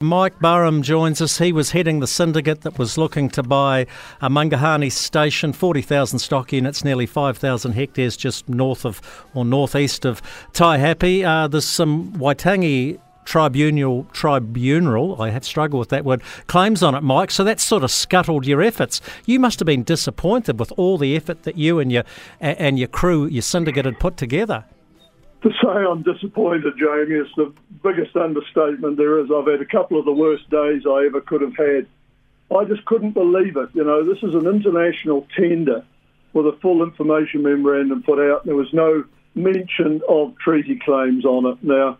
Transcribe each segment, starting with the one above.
Mike Barham joins us. He was heading the syndicate that was looking to buy a Mangaohane station, 40,000 stock units, nearly 5,000 hectares just north of or northeast of Taihape. Uh, there's some Waitangi tribunal, tribunal, I had struggled with that word, claims on it, Mike. So that sort of scuttled your efforts. You must have been disappointed with all the effort that you and your and your crew, your syndicate had put together. To say I'm disappointed, Jamie, is the biggest understatement there is. I've had a couple of the worst days I ever could have had. I just couldn't believe it. You know, this is an international tender with a full information memorandum put out. There was no mention of treaty claims on it. Now,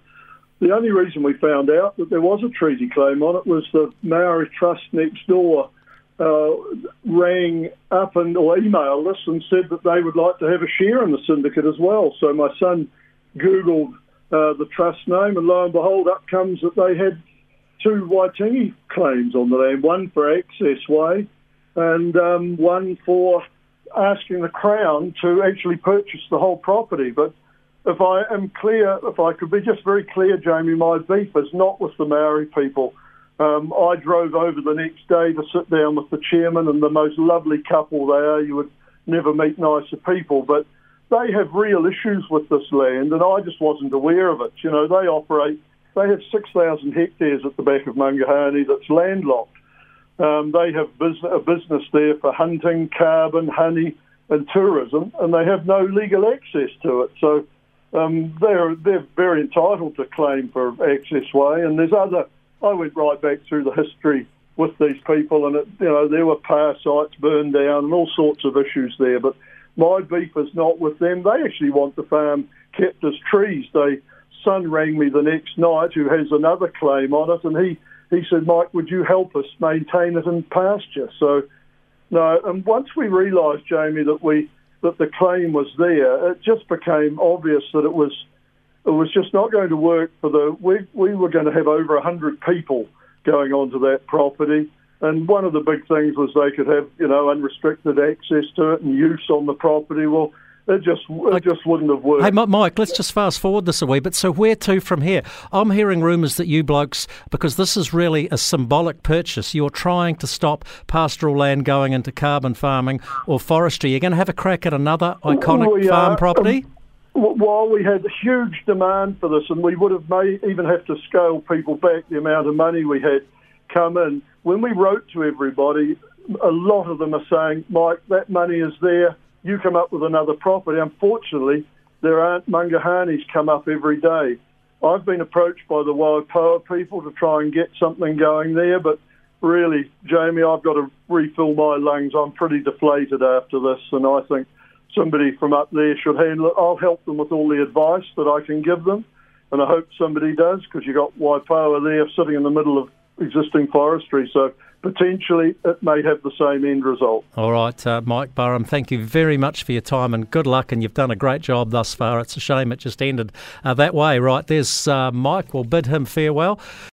the only reason we found out that there was a treaty claim on it was the Maori Trust next door uh, rang up and or emailed us and said that they would like to have a share in the syndicate as well. So my son Googled uh, the trust name, and lo and behold, up comes that they had two Waitangi claims on the land, one for access way and um, one for asking the Crown to actually purchase the whole property. But if I am clear, if I could be just very clear, Jamie, my beef is not with the Maori people. Um, I drove over the next day to sit down with the chairman and the most lovely couple they are. You would never meet nicer people, but they have real issues with this land, and I just wasn't aware of it. You know, they operate, they have 6,000 hectares at the back of Mangaohane that's landlocked. Um, they have business, a business there for hunting, carbon, honey, and tourism, and they have no legal access to it. So um, they're they're very entitled to claim for access way. And there's other. I went right back through the history with these people, and it, you know there were power sites burned down and all sorts of issues there. But my beef is not with them. They actually want the farm kept as trees. They son rang me the next night who has another claim on it, and he he said, Mike, would you help us maintain it in pasture? So no, and once we realised, Jamie, that we that the claim was there, it just became obvious that it was it was just not going to work for the we we were going to have over hundred people going onto that property. And one of the big things was they could have, you know, unrestricted access to it and use on the property. Well, it just it just wouldn't have worked. Hey, Mike, let's just fast forward this a wee bit. So where to from here? I'm hearing rumours that you blokes, because this is really a symbolic purchase, you're trying to stop pastoral land going into carbon farming or forestry. You're going to have a crack at another iconic farm property. Um, while we had huge demand for this, and we would have may even have to scale people back the amount of money we had come in when we wrote to everybody, a lot of them are saying, Mike, that money is there. You come up with another property. Unfortunately, there aren't Mangaohanes come up every day. I've been approached by the Waipoua people to try and get something going there, but really, Jamie, I've got to refill my lungs. I'm pretty deflated after this, and I think somebody from up there should handle it. I'll help them with all the advice that I can give them, and I hope somebody does because you've got Waipoua there sitting in the middle of existing forestry. So potentially it may have the same end result. All right, uh, Mike Barham, thank you very much for your time and good luck. And you've done a great job thus far. It's a shame it just ended uh, that way. Right, there's uh, Mike. We'll bid him farewell.